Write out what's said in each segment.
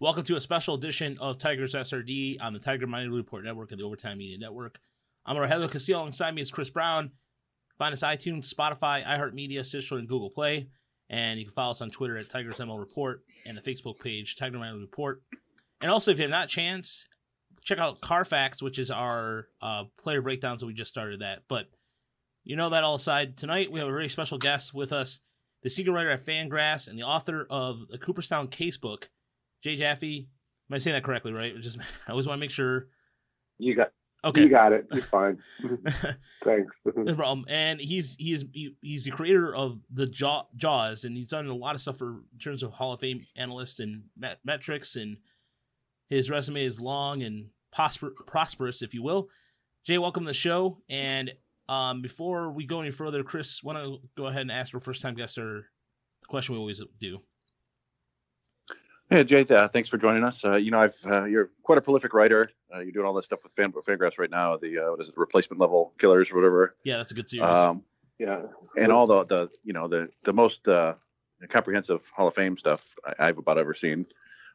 Welcome to a special edition of Tigers SRD on the Tiger Minor Report Network and the Overtime Media Network. I'm Rogelio Castillo. Alongside me is Chris Brown. Find us iTunes, Spotify, iHeartMedia, Stitcher, and Google Play. And you can follow us on Twitter at Tigers ML Report and the Facebook page Tiger Minor Report. And also, if you have not chance, check out Carfax, which is our uh, player breakdowns that we just started that. But you know that all aside, tonight we have a very special guest with us, the senior writer at Fangraphs and the author of the Cooperstown Casebook, Jay Jaffe. Am I saying that correctly? Right? Just I always want to make sure. You got Okay. you got it. You're fine. Thanks. No problem. And he's he's he, he's the creator of the Jaw, Jaws, and he's done a lot of stuff for in terms of Hall of Fame analysts and met, metrics, and his resume is long and prosper, prosperous, if you will. Jay, welcome to the show. And um, before we go any further, Chris, want to go ahead and ask our first time guest our the question we always do. Hey Jay, uh, thanks for joining us. Uh, you know, I've uh, you're quite a prolific writer. Uh, you're doing all this stuff with fan Fangraphs right now. The uh, what is it, replacement level killers or whatever. Yeah, that's a good series. Um, yeah. and all the the you know the the most uh, comprehensive Hall of Fame stuff I, I've about ever seen.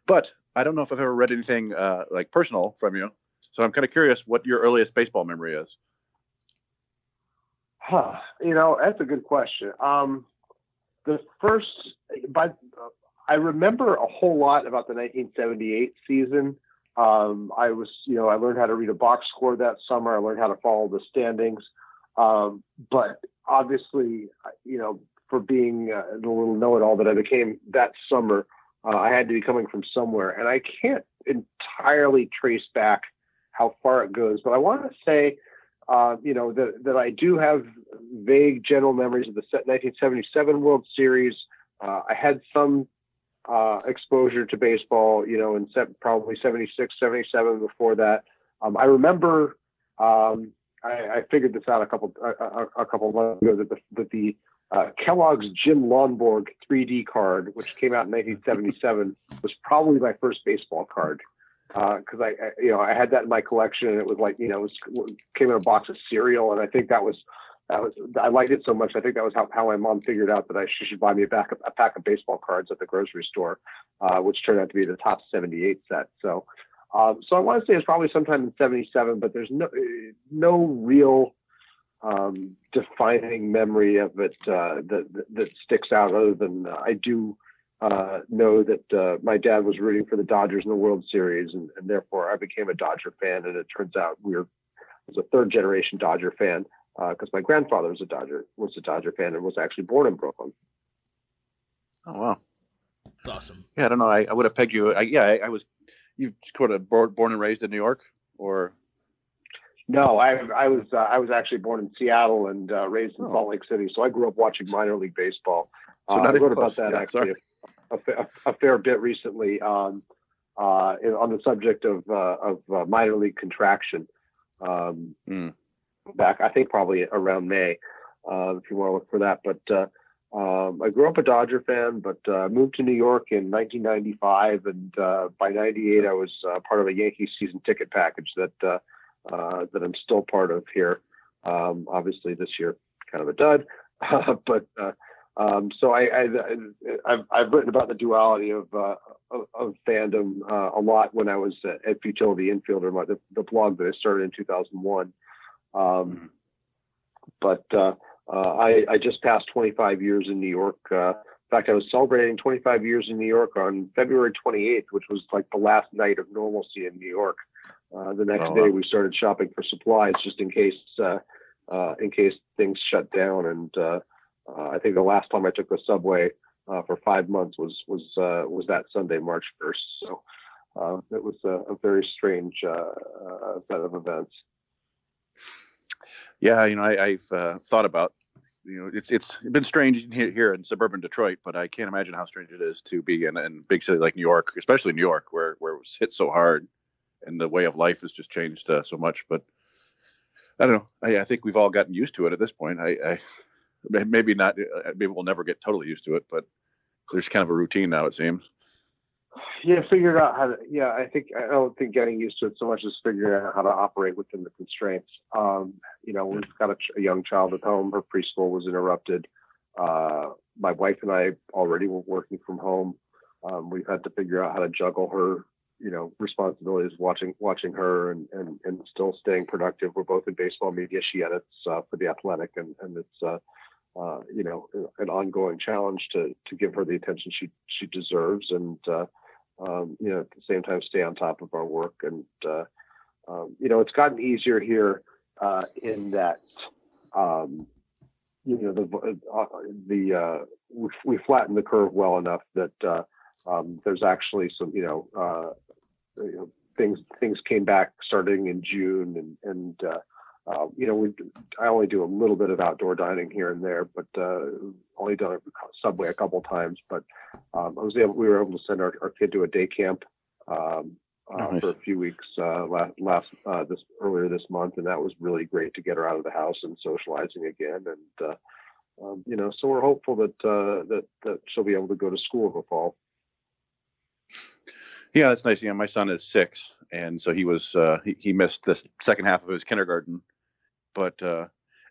But I don't know if I've ever read anything uh, like personal from you. So I'm kind of curious what your earliest baseball memory is. Huh. You know, that's a good question. Um, the first, by I remember a whole lot about the 1978 season. Um, I was, you know, I learned how to read a box score that summer. I learned how to follow the standings. Um, but obviously, you know, for being uh, the little know-it-all that I became that summer, uh, I had to be coming from somewhere, and I can't entirely trace back how far it goes. But I want to say, uh, you know, that that I do have vague general memories of the 1977 World Series. Uh, I had some uh, exposure to baseball, you know, in se- probably 76, 77 before that. Um, I remember, um, I, I, figured this out a couple, a, a couple months ago that the, that the uh, Kellogg's Jim Lonborg 3D card, which came out in 1977, was probably my first baseball card. Because uh, I, I, you know, I had that in my collection, and it was like, you know, it was, came in a box of cereal, and I think that was was I liked it so much. I think that was how, how my mom figured out that I she should buy me a pack of, a pack of baseball cards at the grocery store, uh, which turned out to be the Topps 78 set. So, um, so I want to say it's probably sometime in '77, but there's no no real um, defining memory of it uh, that, that, sticks out. Other than uh, I do uh, know that uh, my dad was rooting for the Dodgers in the World Series, and, and therefore I became a Dodger fan. And it turns out we were was a third generation Dodger fan because uh, my grandfather was a Dodger was a Dodger fan and was actually born in Brooklyn. Oh wow, that's awesome. Yeah, I don't know. I, I would have pegged you. I, yeah, I, I was. You sort of born, born and raised in New York, or? No, I I was uh, I was actually born in Seattle and uh, raised in oh. Salt Lake City. So I grew up watching minor league baseball. So uh, I wrote about that yeah, actually a, a, a, fair bit recently um, uh, on the subject of uh, of uh, minor league contraction. Um, mm back, I think probably around May, uh, if you want to look for that. But uh, um, I grew up a Dodger fan, but uh, moved to New York in 1995, and uh, by '98 I was uh, part of a Yankee season ticket package that uh, that I'm still part of here. Um, obviously, this year kind of a dud, but. Um, so I, have I've written about the duality of of, of, fandom a lot when I was at Futility Infielder, the, the blog that I started in 2001. Um, mm-hmm. but uh, uh, I, I, just passed 25 years in New York. Uh, in fact, I was celebrating 25 years in New York on February 28th, which was like the last night of normalcy in New York. Uh, the next oh, day, we started shopping for supplies just in case uh, uh, in case things shut down. And I think the last time I took the subway for five months was was was that Sunday, March 1st. So it was a, a very strange set of events yeah, you know, I, have uh, thought about, you know, it's it's been strange here in suburban Detroit, but I can't imagine how strange it is to be in a big city like New York, especially New York, where where it was hit so hard, and the way of life has just changed uh, so much. But I don't know. I, I, think we've all gotten used to it at this point. I, I maybe not. Uh, maybe we'll never get totally used to it, but there's kind of a routine now. It seems yeah, figured out how to. Yeah, I think I don't think getting used to it so much as figuring out how to operate within the constraints. Um, you know, we've got a, a, young child at home. Her preschool was interrupted. Uh, my wife and I already were working from home. um, we've had to figure out how to juggle her, you know, responsibilities, watching watching her, and and, and still staying productive. We're both in baseball media. She edits uh, for the Athletic, and and it's uh, uh, you know an ongoing challenge to to give her the attention she she deserves, and uh, um, you know at the same time stay on top of our work. And uh, um, you know it's gotten easier here uh, in that. Um, you know the uh, the uh, we, we flattened the curve well enough that uh, um, there's actually some you know, uh, you know things things came back starting in June and and uh, you know we I only do a little bit of outdoor dining here and there, but uh, only done it Subway a couple times. But um, I was able we were able to send our, our kid to a day camp. Um, uh, nice. for a few weeks uh, last, last uh, this earlier this month, and that was really great to get her out of the house and socializing again. And uh, um, you know, so we're hopeful that uh, that that she'll be able to go to school in the fall. Yeah, that's nice. Yeah, my son is six, and so he was uh, he, he missed the second half of his kindergarten, but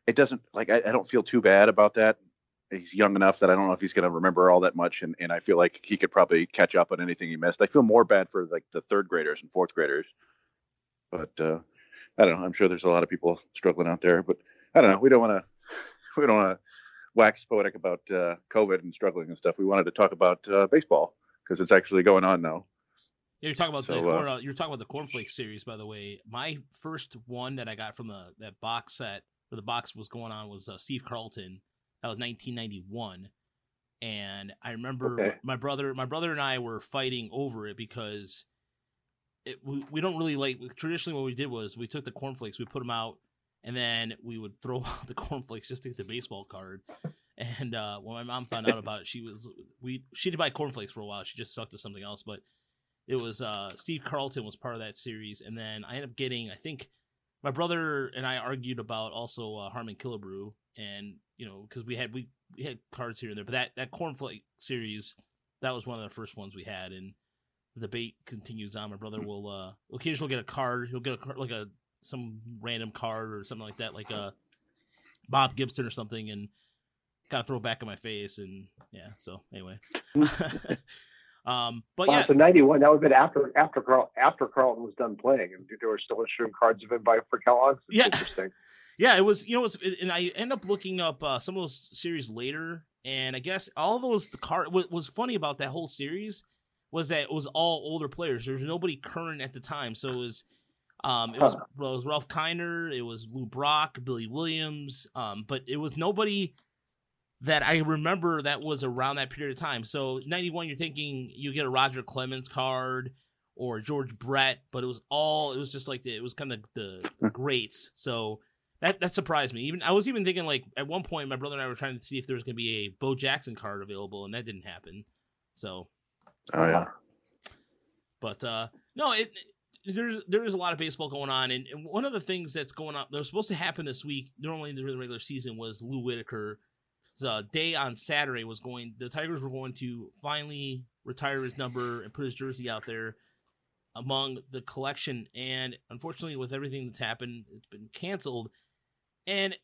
it doesn't like I, I don't feel too bad about that he's young enough that I don't know if he's going to remember all that much, and, and I feel like he could probably catch up on anything he missed. I feel more bad for like the third graders and fourth graders, but uh, I don't know. I'm sure there's a lot of people struggling out there, but I don't know. We don't want to we don't want to wax poetic about uh, COVID and struggling and stuff. We wanted to talk about uh, baseball because it's actually going on now. Yeah, you're talking about so, the corn, uh, you're talking about the cornflakes series, by the way. My first one that I got from the that box set where the box was going on was uh, Steve Carlton that was 1991, and I remember okay. my brother, my brother and I were fighting over it because it, we, we don't really like traditionally what we did was we took the cornflakes, we put them out, and then we would throw out the cornflakes just to get the baseball card. And uh, when my mom found out about it, she was we she did buy cornflakes for a while. She just stuck to something else, but it was uh, Steve Carlton was part of that series, and then I ended up getting I think my brother and I argued about also uh, Harmon Killebrew, and you know because we had we, we had cards here and there, but that that cornflake series that was one of the first ones we had, and the debate continues on. My brother hmm. will uh occasionally get a card. He'll get a card like a some random card or something like that, like a uh, Bob Gibson or something, and kind of throw it back in my face. And yeah, so anyway. Um, but yeah, so '91 that would have been after after Carl after Carlton was done playing, and they were still issuing cards of him by for Kellogg's. It's yeah, interesting. Yeah, it was. You know, it was, and I end up looking up uh, some of those series later, and I guess all those the card. What was funny about that whole series was that it was all older players. There was nobody current at the time, so it was. Um, it was, it was Ralph Kiner, it was Lou Brock, Billy Williams, um, but it was nobody that I remember that was around that period of time. So 91, you're thinking you get a Roger Clemens card or George Brett, but it was all, it was just like, the, it was kind of the, the greats. So that that surprised me. Even I was even thinking like at one point my brother and I were trying to see if there was going to be a Bo Jackson card available, and that didn't happen. So, oh yeah. But uh no, it there's there is a lot of baseball going on, and, and one of the things that's going on that was supposed to happen this week, normally in the regular season, was Lou Whitaker. The day on Saturday was going. The Tigers were going to finally retire his number and put his jersey out there among the collection. And unfortunately, with everything that's happened, it's been canceled. And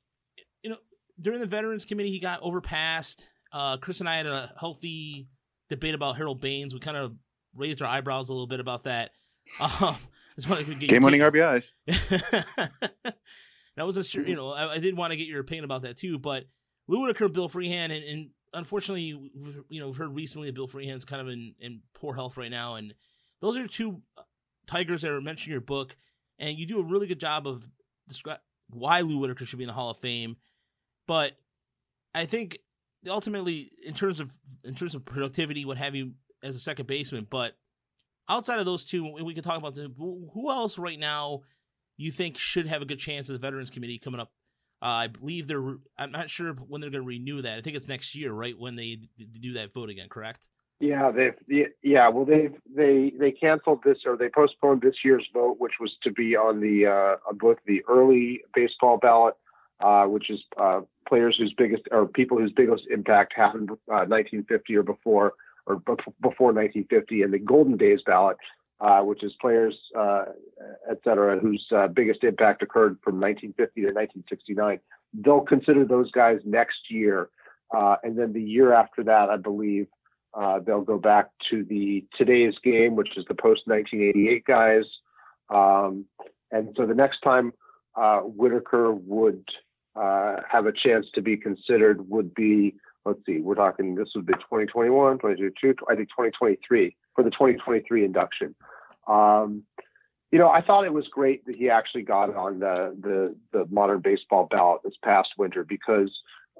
you know, during the Veterans Committee, he got overpassed. Uh, Chris and I had a healthy debate about Harold Baines. We kind of raised our eyebrows a little bit about that. Um, Game winning RBIs. that was a you know I, I, did want to get your opinion about that too, but Lou Whitaker, Bill Freehan, and, and unfortunately, you know, we've heard recently that Bill Freehan's kind of in, in poor health right now, and those are two uh, Tigers that are mentioned in your book, and you do a really good job of describe why Lou Whitaker should be in the Hall of Fame. But I think ultimately, in terms of in terms of productivity, what have you, as a second baseman, but outside of those two, we can talk about the, who else right now you think should have a good chance at the Veterans Committee coming up. Uh, I believe they're. I'm not sure when they're going to renew that. I think it's next year, right? When they do that vote again, correct? Yeah, they yeah. Well, they they they canceled this or they postponed this year's vote, which was to be on the uh, on both the early baseball ballot, uh, which is uh, players whose biggest or people whose biggest impact happened uh, 1950 or before or before 1950, and the Golden Days ballot, uh, which is players, uh, et cetera, whose uh, biggest impact occurred from 1950 to 1969. They'll consider those guys next year, uh, and then the year after that, I believe Uh, they'll go back to the today's game, which is the post 1988 guys. Um, and so the next time uh, Whitaker would have a chance to be considered would be, let's see, we're talking, this would be 2021, 2022, I think 2023 for the 2023 induction. Um, you know, I thought it was great that he actually got on the the, the modern baseball ballot this past winter because,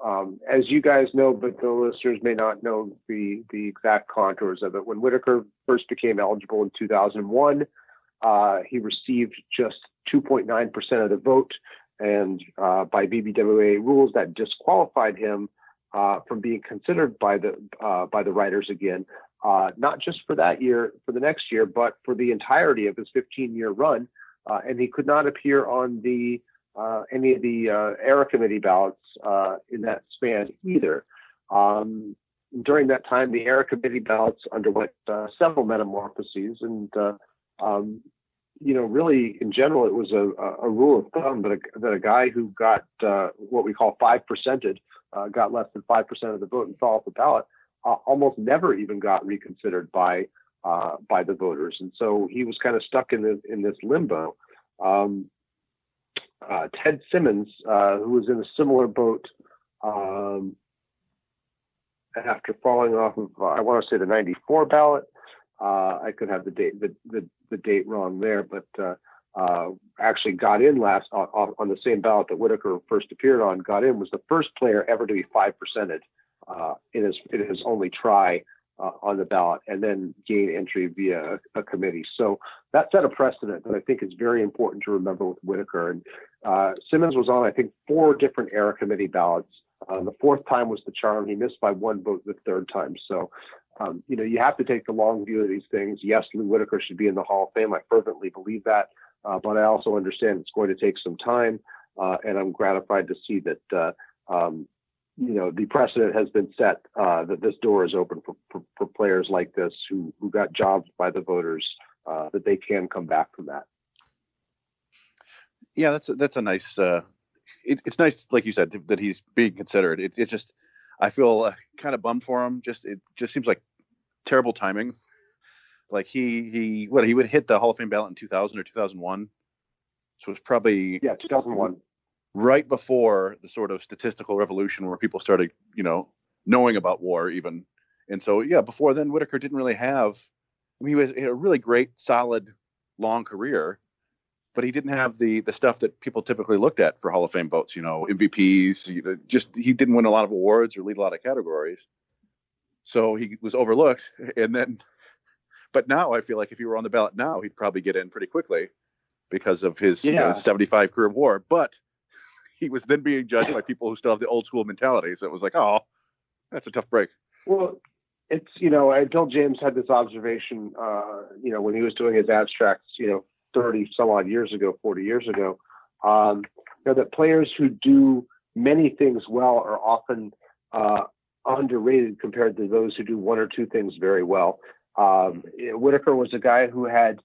um, as you guys know, but the listeners may not know the the exact contours of it. When Whitaker first became eligible in 2001, uh, he received just 2.9 percent of the vote, and uh, by BBWAA rules, that disqualified him uh, from being considered by the uh, by the writers again uh, not just for that year, for the next year, but for the entirety of his 15 year run. Uh, and he could not appear on the uh, any of the uh, era committee ballots uh, in that span either. Um, during that time, the era committee ballots underwent uh, several metamorphoses, and um, you know, really in general, it was a, a rule of thumb that a, that a guy who got what we call five percented got less than five percent of the vote and fell off the ballot uh, almost never even got reconsidered by uh, by the voters, and so he was kind of stuck in this in this limbo. Um, uh, Ted Simmons, uh, who was in a similar boat um, after falling off of, uh, I want to say the '94 ballot. Uh, I could have the date the, the, the date wrong there, but actually got in last on, on, the same ballot that Whitaker first appeared on. Got in was the first player ever to be five percented uh, in his in his only try uh, on the ballot, and then gain entry via a, a, committee. So that set a precedent that I think is very important to remember with Whitaker. And uh, Simmons was on, I think, four different era committee ballots. Uh, the fourth time was the charm. He missed by one vote the third time. So, um, you know, you have to take the long view of these things. Yes, Lou Whitaker should be in the Hall of Fame. I fervently believe that. Uh, but I also understand it's going to take some time. Uh, and I'm gratified to see that uh, um, you know the precedent has been set uh, that this door is open for, for, for, players like this who who got jobs by the voters uh, that they can come back from that. Yeah, that's a, that's a nice. Uh, it, it's nice, like you said, that he's being considered. It, it's just I feel kind of bummed for him. Just it just seems like terrible timing. Like he he what he would hit the Hall of Fame ballot in 2000 or 2001. So it's probably yeah 2001 right before the sort of statistical revolution where people started, you know, knowing about WAR even. And so, yeah, before then, Whitaker didn't really have. I mean, he was he had a really great, solid, long career, but he didn't have the the stuff that people typically looked at for Hall of Fame votes. You know, MVPs. You know, just he didn't win a lot of awards or lead a lot of categories, so he was overlooked. And then, but now I feel like if he were on the ballot now, he'd probably get in pretty quickly because of his yeah. you know, 75 career WAR. But he was then being judged by people who still have the old school mentality. So it was like, oh, that's a tough break. Well, it's you know, Bill James had this observation, uh, you know, when he was doing his abstracts, you know, thirty some odd years ago, forty years ago, um, you know, that players who do many things well are often uh, underrated compared to those who do one or two things very well. Um, Whitaker was a guy who had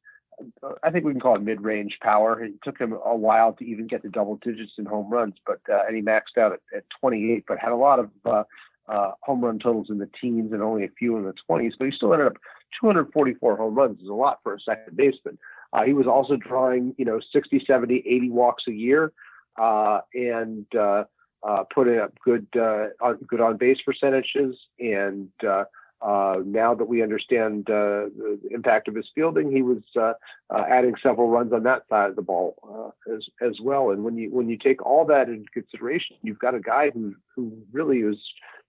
I think we can call it mid-range power. It took him a while to even get to double digits in home runs, but uh, and he maxed out at, at 28, but had a lot of uh, uh, home run totals in the teens and only a few in the 20s. But he still ended up 244 home runs. Is a lot for a second baseman. Uh, he was also drawing, you know, 60, 70, 80 walks a year, uh, and uh, putting up good good on base percentages and uh, now that we understand uh, the impact of his fielding, he was uh, uh adding several runs on that side of the ball uh, as as well. And when you when you take all that into consideration, you've got a guy who who really is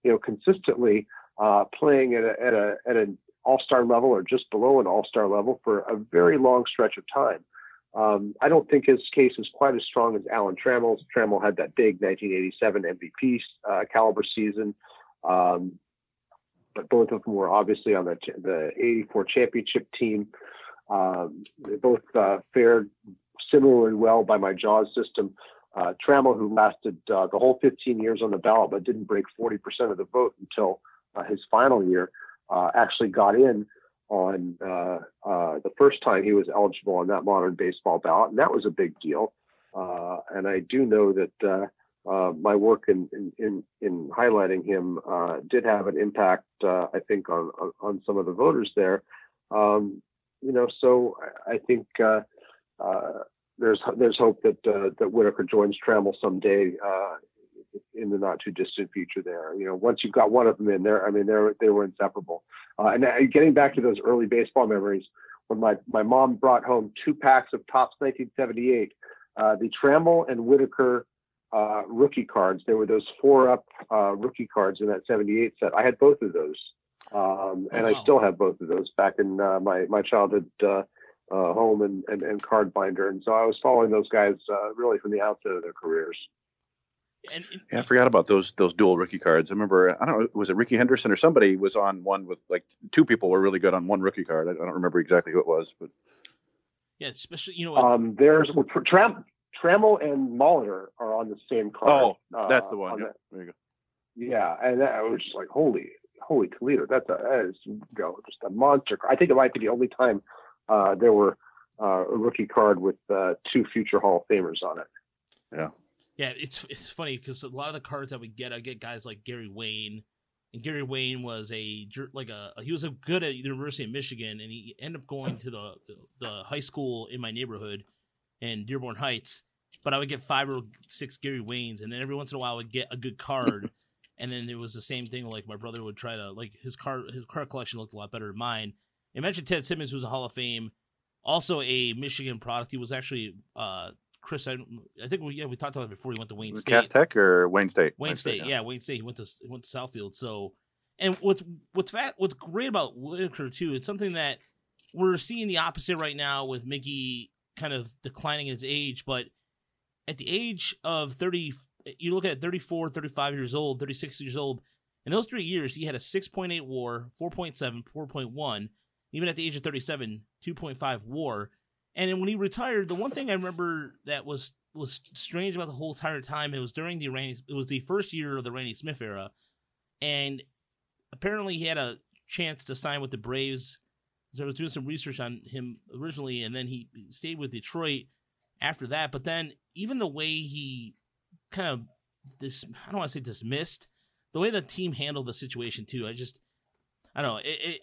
you know consistently uh, playing at a at a at an all star level or just below an all star level for a very long stretch of time. Um, I don't think his case is quite as strong as Alan Trammell's. Trammell had that big 1987 MVP caliber season. Um, but both of them were obviously on the the '84 championship team. Um, they both uh, fared similarly well by my JAWS system. Uh, Trammell, who lasted uh, the whole 15 years on the ballot but didn't break 40% of the vote until uh, his final year, uh, actually got in on uh, the first time he was eligible on that modern baseball ballot, and that was a big deal. and I do know that uh, my work in, in, in, in highlighting him uh, did have an impact, uh, I think, on, on, on some of the voters there. Um, you know, so I, think uh, uh, there's there's hope that that Whitaker joins Trammell someday in the not too distant future. There, you know, once you've got one of them in there, I mean, they they were inseparable. and getting back to those early baseball memories, when my my mom brought home two packs of Topps 1978, the Trammell and Whitaker uh, rookie cards. There were those four up uh, rookie cards in that 78 set. I had both of those. Um, and wow. I still have both of those back in uh, my, my childhood uh, uh, home and, and, and, card binder. And so I was following those guys uh, really from the outset of their careers. And, and, yeah, I forgot about those those dual rookie cards. I remember I don't know was it Rickey Henderson or somebody was on one with like two people were really good on one rookie card. I, I don't remember exactly who it was, but yeah, especially you know. Um, there's well, Tramp Trammell and Molitor are on the same card. Oh, that's the uh, one. Yeah. There you go. Yeah, and that, I was just like, holy, holy Toledo, that's a that is you know, just a monster. I think it might be the only time uh, there were uh, a rookie card with uh, two future Hall of Famers on it. Yeah. Yeah, it's it's funny because a lot of the cards that we get, I get guys like Gary Wayne, and Gary Wayne was a like a he was a good at University of Michigan, and he ended up going to the the high school in my neighborhood in Dearborn Heights, but I would get five or six Gary Waynes, and then every once in a while I would get a good card. and then it was the same thing. Like my brother would try to like his card his card collection looked a lot better than mine. I mentioned Ted Simmons, who's a Hall of Fame, also a Michigan product. He was actually uh, Chris. I, I think we yeah we talked about it before. He went to Wayne State, Cass Tech or Wayne State. Wayne, Wayne State, State yeah. yeah. Wayne State. He went to he went to Southfield. So, and what's what's fat, what's great about Whitaker too? It's something that we're seeing the opposite right now with Miggy kind of declining his age, but at the age of 30, you look at 34, 35 years old, 36 years old, in those three years, he had a 6.8 WAR, 4.7, 4.1. Even at the age of 37, 2.5 WAR. And when he retired, the one thing I remember that was was strange about the whole entire time, it was during the Randy, it was the first year of the Randy Smith era. And apparently he had a chance to sign with the Braves so I was doing some research on him originally, and then he stayed with Detroit after that. But then even the way he kind of this I don't want to say dismissed the way the team handled the situation too. I just I don't know it, it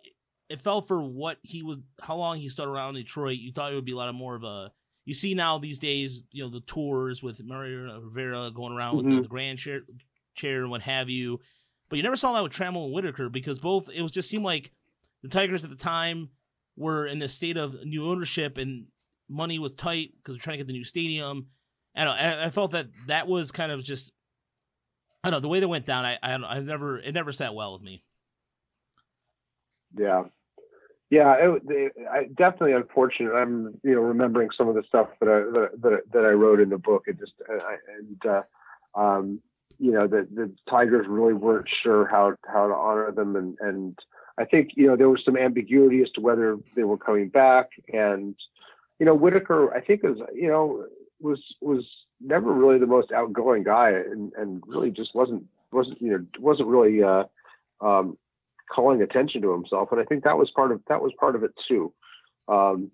it felt for what he was how long he stood around Detroit. You thought it would be a lot of more of a you see now these days you know the tours with Mariano Rivera going around mm-hmm. with the, the grand chair chair and what have you. But you never saw that with Trammell and Whitaker because both it was just seemed like the Tigers at the time were in the state of new ownership and money was tight because we're trying to get the new stadium. And I, I felt that that was kind of just, I don't know, the way that went down. I, I, I never, it never sat well with me. Yeah, yeah, it, it, I, definitely unfortunate. I'm, you know, remembering some of the stuff that I that, that, that I wrote in the book. It just I, and uh, um, you know the the Tigers really weren't sure how how to honor them, and and I think you know there was some ambiguity as to whether they were coming back, and you know Whitaker I think was you know was was never really the most outgoing guy, and and really just wasn't wasn't you know wasn't really uh, um, calling attention to himself, and I think that was part of that was part of it too. Um,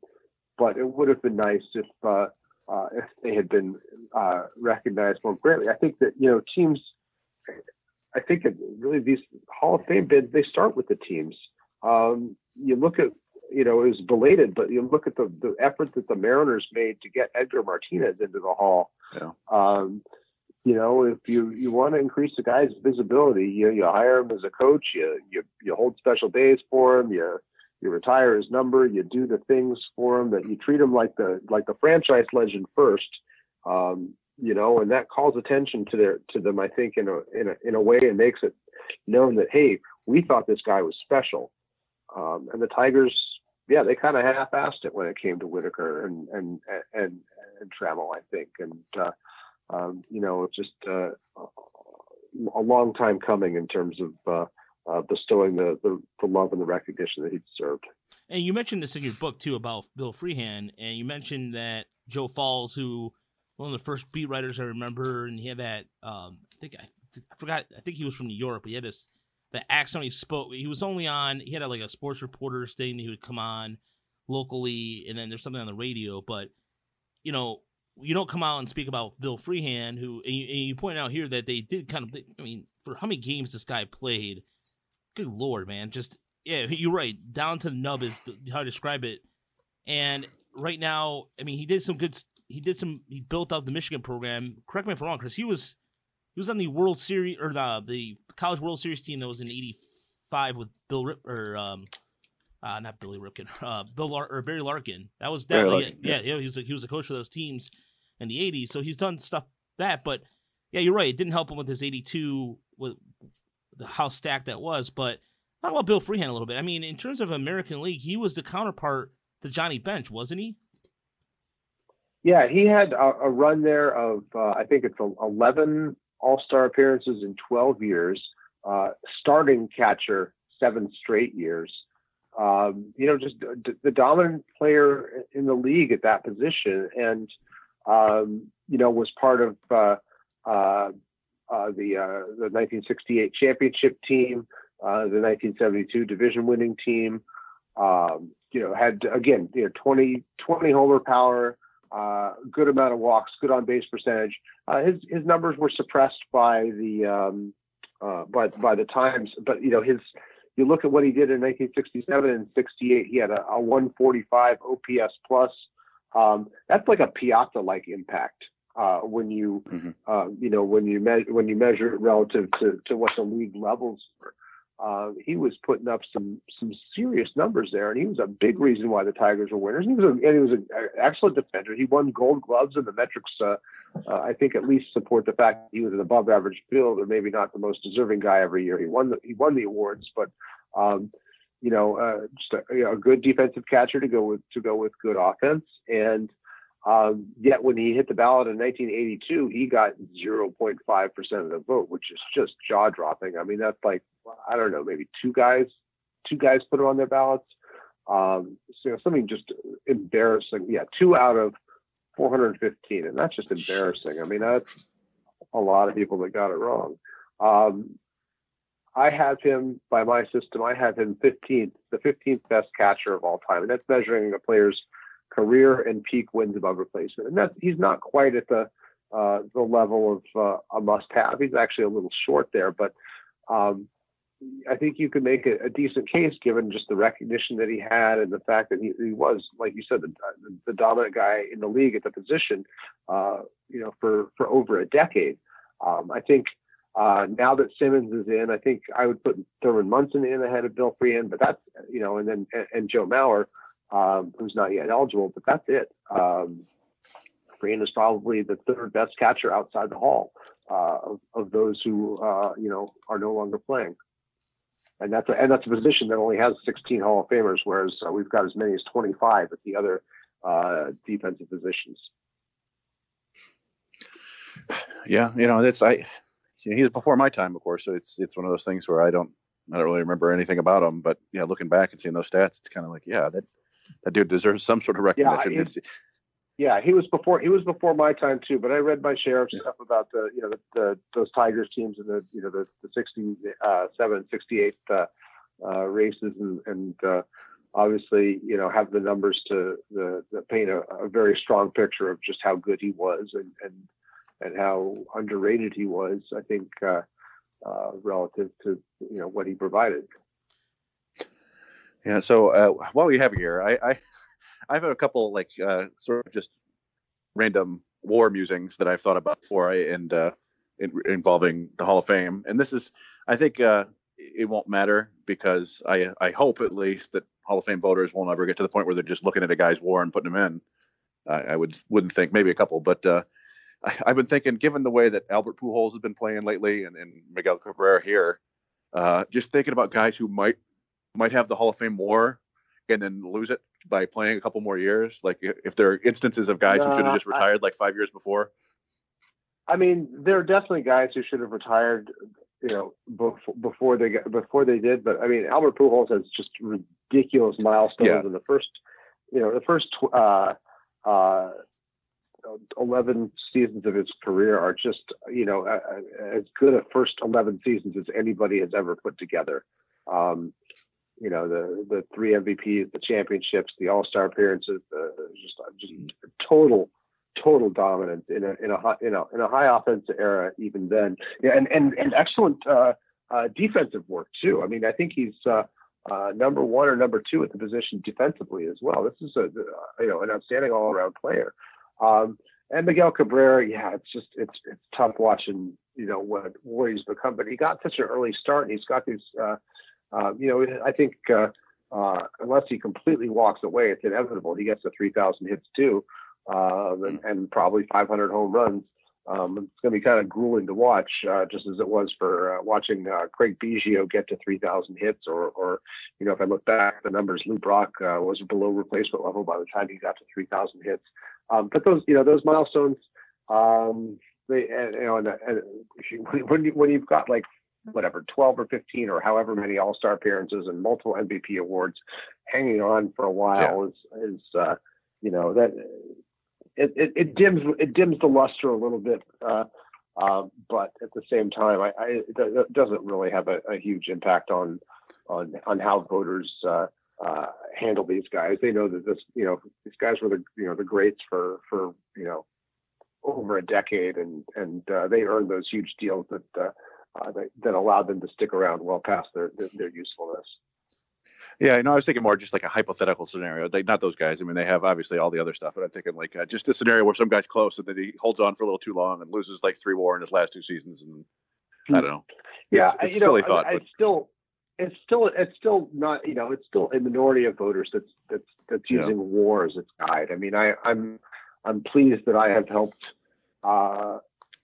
but it would have been nice if uh, uh, if they had been uh, recognized more greatly. I think that you know teams I think it, really these Hall of Fame bids they start with the teams. Um, you look at you know it was belated, but you look at the the effort that the Mariners made to get Edgar Martinez into the Hall. Yeah. Um, you know, if you you want to increase the guy's visibility, you you hire him as a coach. You you you hold special days for him. You you retire his number. You do the things for him that you treat him like the like the franchise legend first. Um, you know, and that calls attention to their to them. I think in a in a in a way, and makes it known that hey, we thought this guy was special. Um, and the Tigers, yeah, they kind of half-assed it when it came to Whitaker and and and and Trammell, I think, and uh, um, you know, it's just uh, a long time coming in terms of uh, uh, bestowing the, the, the love and the recognition that he deserved. And you mentioned this in your book too about Bill Freehan, and you mentioned that Joe Falls, who one of the first beat writers I remember, and he had that. Um, I think I, I forgot. I think he was from New York, but he had this the accent he spoke. He was only on. He had a, like a sports reporter's thing that he would come on locally, and then there's something on the radio. But you know, you don't come out and speak about Bill Freehan, who and you, and you point out here that they did kind of. I mean, for how many games this guy played, good lord, man, just yeah, you're right. Down to the nub is how to describe it. And right now, I mean, he did some good. He did some. He built up the Michigan program. Correct me if I'm wrong, Chris. He was he was on the World Series or the the College World Series team that was in '85 with Bill Rip or um, uh, not Billy Ripken, uh, Bill Lar- or Barry Larkin. That was definitely Larkin, yeah, yeah. He was a, he was a coach for those teams in the '80s, so he's done stuff that. But yeah, you're right. It didn't help him with his '82 with the how stacked that was. But talk about Bill Freehan a little bit. I mean, in terms of American League, he was the counterpart to Johnny Bench, wasn't he? Yeah, he had a, a run there of uh, I think it's 11 All Star appearances in 12 years. Uh, starting catcher seven straight years. Um, you know, just d- the dominant player in the league at that position, and um, you know was part of uh, uh, uh the uh, the 1968 championship team, the 1972 division winning team. Um, you know, had again, you know, 20, 20 homer power, uh, good amount of walks, good on base percentage. Uh, his his numbers were suppressed by the um, uh, by by the times, but you know his. You look at what he did in 1967 and 68. He had a, a 145 OPS plus. Um, that's like a Piazza-like impact uh, when you mm-hmm. uh, you know when you me- when you measure it relative to, to what the league levels were uh, he was putting up some some serious numbers there, and he was a big reason why the Tigers were winners. He was a, and he was an excellent defender. He won Gold Gloves, and the metrics, uh, uh, I think, at least support the fact that he was an above-average fielder, maybe not the most deserving guy every year. He won the he won the awards, but um, you know, uh, just a, you know, a good defensive catcher to go with to go with good offense, and um, yet when he hit the ballot in 1982, he got 0.5% of the vote, which is just jaw dropping. I mean, that's like, I don't know, maybe two guys, two guys put him on their ballots. Um, so you know, something just embarrassing. Yeah, two out of 415, and that's just embarrassing. I mean, that's a lot of people that got it wrong. Um, I have him by my system. I have him 15th, the 15th best catcher of all time, and that's measuring a player's career and peak wins above replacement. And that he's not quite at the uh, the level of uh, a must-have. He's actually a little short there, but um, I think you could make a, a, decent case given just the recognition that he had and the fact that he, he was, like you said, the, the, dominant guy in the league at the position, uh, you know, for for over a decade. Um, I think. Uh, now that Simmons is in, I think I would put Thurman Munson in ahead of Bill Freehan, but that's you know, and then and, and Joe Mauer um, who's not yet eligible, but that's it. Um, is probably the third best catcher outside the hall uh, of, of, those who uh, you know are no longer playing. And that's a, and that's a position that only has 16 Hall of Famers, whereas uh, we've got as many as 25 at the other uh, defensive positions. Yeah, you know that's I. You know, he was before my time, of course, so it's it's one of those things where I don't I don't really remember anything about him. But yeah, looking back and seeing those stats, it's kind of like yeah, that that dude deserves some sort of recognition. Yeah, he, yeah, he was before he was before my time too. But I read my share of stuff about the you know the, the those Tigers teams and the you know the the 67, uh, 68 uh, uh, races and and uh, obviously you know have the numbers to the, the paint a, a, very strong picture of just how good he was and and and how underrated he was. I think uh, uh, relative to you know what he provided. Yeah. So uh, while we have you here, I, I I've had a couple like uh, sort of just random WAR musings that I've thought about before, I, and uh, in, involving the Hall of Fame. And this is, I think, uh, it won't matter because I I hope at least that Hall of Fame voters won't ever get to the point where they're just looking at a guy's WAR and putting him in. I, I would wouldn't think maybe a couple, but uh, I, have been thinking, given the way that Albert Pujols has been playing lately, and, and Miguel Cabrera here, uh, just thinking about guys who might might have the Hall of Fame more and then lose it by playing a couple more years? Like if there are instances of guys who should have just retired I, like five years before. I mean, there are definitely guys who should have retired, you know, before, before they got, before they did. But I mean, Albert Pujols has just ridiculous milestones yeah. in the first, you know, the first uh, uh, 11 seasons of his career are just, you know, as good a first 11 seasons as anybody has ever put together. Um, you know the the three MVPs, the championships, the All Star appearances, the just just total total dominance in a in a high, in a, in a high offensive era even then. Yeah, and and and excellent uh, uh, defensive work too. I mean, I think he's uh, uh, number one or number two at the position defensively as well. This is a you know an outstanding all around player. Um, and Miguel Cabrera, yeah, it's just it's it's tough watching you know what what he's become. But he got such an early start, and he's got these. Uh, uh, you know, I think uh, uh, unless he completely walks away, it's inevitable he gets to 3,000 hits too, um, and, and, probably 500 home runs. Um, it's going to be kind of grueling to watch, uh, just as it was for uh, watching uh, Craig Biggio get to 3,000 hits, or, or, you know, if I look back, the numbers Lou Brock was below replacement level by the time he got to 3,000 hits. Um, but those, you know, those milestones, um, they, and, you know, and, and when you, when you've got like whatever 12 or 15 or however many all-star appearances and multiple mvp awards hanging on for a while yeah. is is uh, you know that it, it, it, dims it dims the luster a little bit uh, uh, but at the same time I, I, it doesn't really have a, a, huge impact on on on how voters uh, uh, handle these guys they know that this you know these guys were the you know the greats for for you know over a decade and and uh, they earned those huge deals that uh, that, that allowed them to stick around well past their, their, their usefulness. Yeah, I know. I was thinking more just like a hypothetical scenario. They, not those guys. I mean, they have obviously all the other stuff, but I'm thinking like uh, just a scenario where some guy's close and then he holds on for a little too long and loses like three WAR in his last two seasons, and I don't know. Yeah, it's, it's you silly know, thought. I, I still, it's still, it's still not. You know, it's still a minority of voters that's that's that's using yeah. WAR as its guide. I mean, I, I'm I'm pleased that I have helped uh,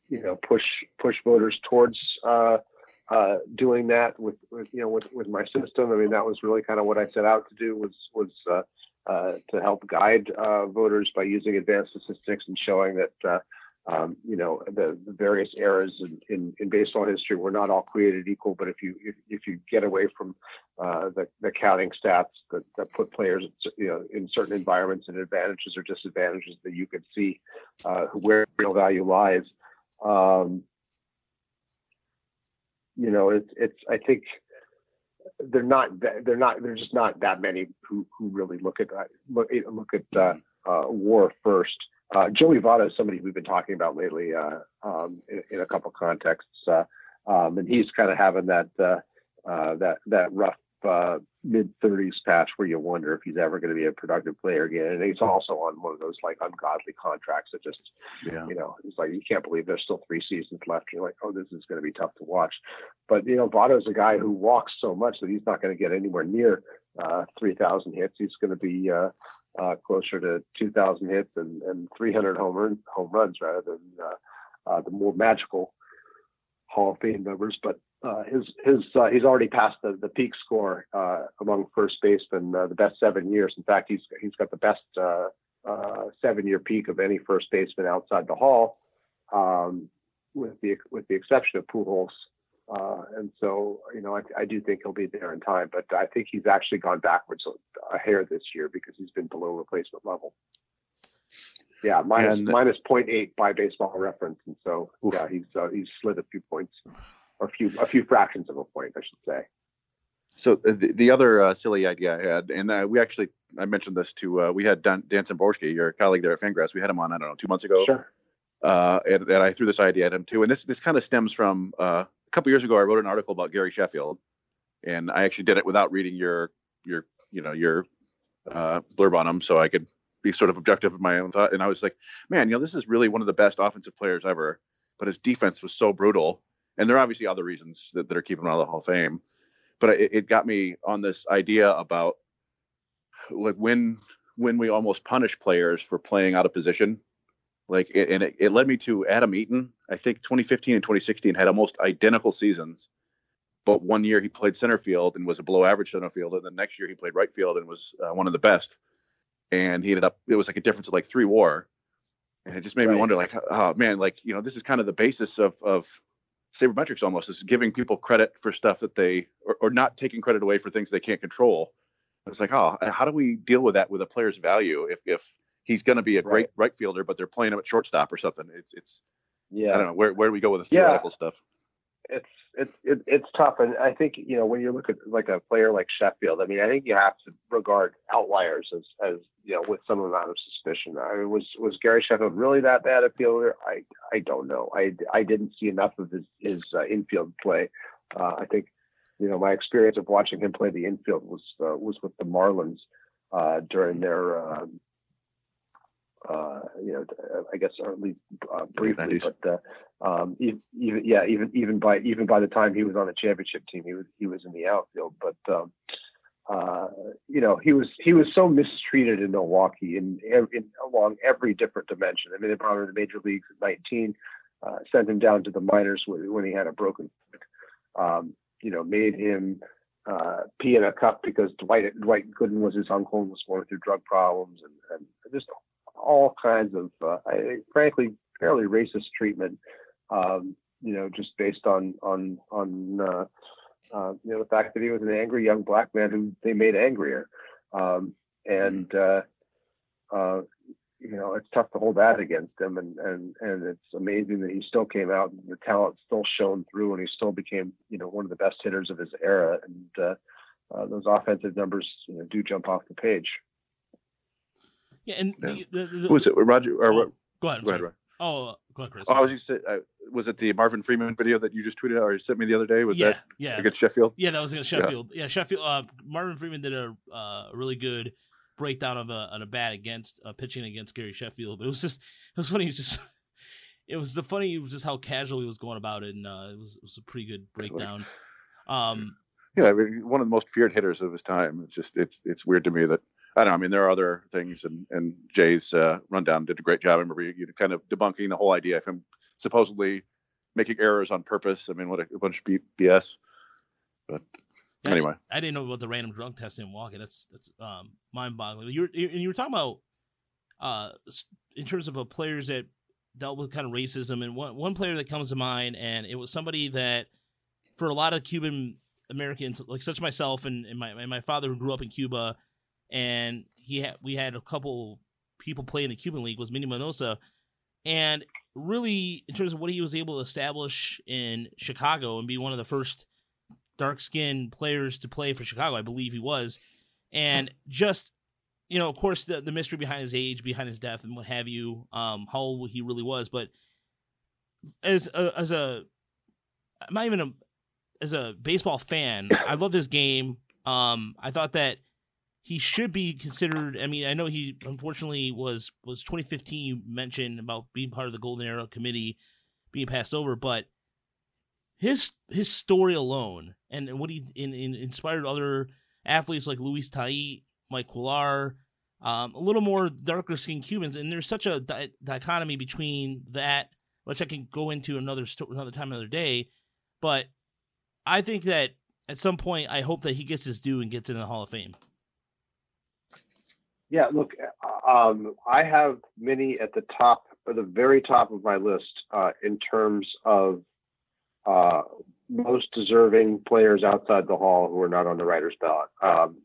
you know push push voters towards uh, uh, doing that with, with, you know with, with my system. I mean that was really kind of what I set out to do was was uh, uh to help guide uh, voters by using advanced statistics and showing that. Uh, um, you know the, the, various eras in, in, in, baseball history were not all created equal. But if you if, if you get away from the, the counting stats that, that put players you know in certain environments and advantages or disadvantages, that you can see where real value lies. Um, you know, it's it's. I think they're not they're not there's just not that many who who really look at look look at uh, uh, WAR first. Uh, Joey Votto is somebody we've been talking about lately uh, um, in, in, a couple contexts, uh, um, and he's kind of having that uh, that that rough uh, mid 30s patch where you wonder if he's ever going to be a productive player again. And he's also on one of those like ungodly contracts that just, yeah. you know, it's like you can't believe there's still three seasons left. You're like, oh, this is going to be tough to watch. But you know, Votto's a guy who walks so much that he's not going to get anywhere near uh, 3,000 hits. He's going to be uh, uh, closer to 2,000 hits and, and 300 home run home runs rather than uh, uh, the more magical Hall of Fame numbers. But uh, his his uh, he's already passed the, the peak score uh, among first basemen, uh, the best seven years. In fact, he's he's got the best uh, uh, seven year peak of any first baseman outside the Hall, um, with the with the exception of Pujols. and so, you know, I, I, do think he'll be there in time, but I think he's actually gone backwards a hair this year because he's been below replacement level. Yeah, minus, minus 0.8 by baseball reference. And so, oof. yeah, he's he's slid a few points a few a few fractions of a point, I should say. So uh, the, the other uh, silly idea I had, and uh, we actually I mentioned this to uh, we had Dan, Dan Szymborski, your colleague there at Fangraphs. We had him on I don't know two months ago. Sure. Uh, and, and, I threw this idea at him too. And this this kind of stems from uh, a couple years ago. I wrote an article about Gary Sheffield, and I actually did it without reading your your you know your blurb on him, so I could be sort of objective in my own thought. And I was like, man, you know, this is really one of the best offensive players ever, but his defense was so brutal and there are obviously other reasons that, that are keeping him out of the Hall of Fame. But it, it got me on this idea about like when when we almost punish players for playing out of position. Like, it, and it, it led me to Adam Eaton. I think 2015 and 2016 had almost identical seasons, but one year he played center field and was a below average center field, and the next year he played right field and was uh, one of the best. And he ended up it was like a difference of like three WAR, and it just made right. me wonder, like, oh man, like you know, this is kind of the basis of of sabermetrics almost is giving people credit for stuff that they or, or not taking credit away for things they can't control. It's like, oh, uh, how do we deal with that with a player's value if if he's going to be a great right. right fielder, but they're playing him at shortstop or something? It's it's yeah. I don't know where where do we go with the theoretical yeah. stuff. It's it's it, it's tough, and I think you know when you look at like a player like Sheffield, I mean, I think you have to regard outliers as as you know with some amount of suspicion. I mean, was was Gary Sheffield really that bad a fielder? I I don't know. I I didn't see enough of his his uh, infield play. Uh, I think you know my experience of watching him play the infield was uh, was with the Marlins uh, during their um, uh, you know, I guess or at least uh, briefly, but uh, um, even, even, yeah, even even by even by the time he was on the championship team, he was he was in the outfield. But um, uh, you know, he was he was so mistreated in Milwaukee in, in along every different dimension. I mean, they brought him to the major leagues at 19, uh, sent him down to the minors when, when he had a broken foot. Um, you know, made him uh, pee in a cup because Dwight Dwight Gooden was his uncle and was going through drug problems and, and just all kinds of, uh, I, frankly, fairly racist treatment. Um, you know, just based on on on uh, uh, you know the fact that he was an angry young black man who they made angrier, um, and uh, uh, you know it's tough to hold that against him, and and and it's amazing that he still came out and the talent still shone through, and he still became you know one of the best hitters of his era, and uh, uh, those offensive numbers you know, do jump off the page. Yeah, and yeah. The, the, the, was it? Roger? Or, oh, go ahead. Go ahead, Oh, go ahead, Chris. Oh, I was just say, uh, was it the Marvin Freeman video that you just tweeted or you sent me the other day? Was yeah, that yeah against Sheffield? Yeah, that was against Sheffield. Yeah, yeah Sheffield. Uh, Marvin Freeman did a uh, really good breakdown of a, on a bat against uh, pitching against Gary Sheffield. But it was just it was funny. It was just it was the funny was just how casual he was going about it, and uh, it was it was a pretty good breakdown. Um, yeah, I mean, one of the most feared hitters of his time. It's just it's it's weird to me that I don't know. I mean, there are other things, and and Jay's uh, rundown did a great job. I remember you, kind of debunking the whole idea of him supposedly making errors on purpose. I mean, what a, a bunch of BS. But yeah, anyway, I, didn't know about the random drug testing and walking. That's that's um, mind-boggling. You were and you were talking about uh, in terms of a players that dealt with kind of racism, and one one player that comes to mind, and it was somebody that for a lot of Cuban Americans, like such myself and, and my and my father who grew up in Cuba and he had we had a couple people play in the Cuban League was Minnie Minoso, and really in terms of what he was able to establish in Chicago and be one of the first dark skinned players to play for Chicago, I believe he was, and just you know, of course, the the mystery behind his age, behind his death, and what have you, um, how old he really was, but as a, as a, I'm not even a as a baseball fan, I love this game. Um, I thought that he should be considered. I mean, I know he unfortunately was was 2015. You mentioned about being part of the Golden Era committee, being passed over, but his his story alone and what he in, in inspired other athletes like Luis Tiant, Mike Cuellar, um, a little more darker skinned Cubans, and there's such a di- dichotomy between that, which I can go into another sto- another time, another day. But I think that at some point, I hope that he gets his due and gets in the Hall of Fame. Yeah, look, um, I have many at the top, or the very top of my list, uh, in terms of uh, most deserving players outside the Hall who are not on the writers' ballot. Um,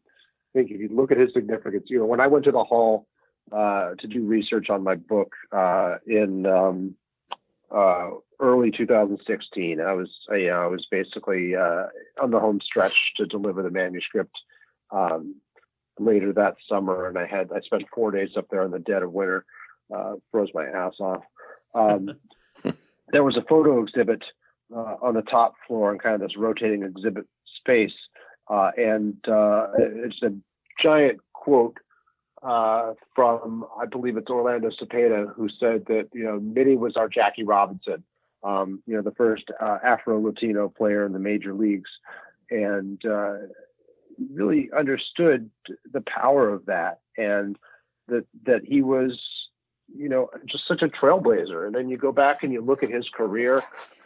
I think if you look at his significance, you know, when I went to the Hall uh, to do research on my book uh, in um, uh, early 2016, I was, I, I was basically uh, on the home stretch to deliver the manuscript. Um, later that summer, and I had I spent four days up there in the dead of winter, uh, froze my ass off. Um, there was a photo exhibit uh, on the top floor and kind of this rotating exhibit space, uh, and uh, it's a giant quote uh, from I believe it's Orlando Cepeda who said that you know Minnie was our Jackie Robinson, um, you know the first uh, Afro Latino player in the major leagues, and really understood the power of that and that that he was you know just such a trailblazer. And then you go back and you look at his career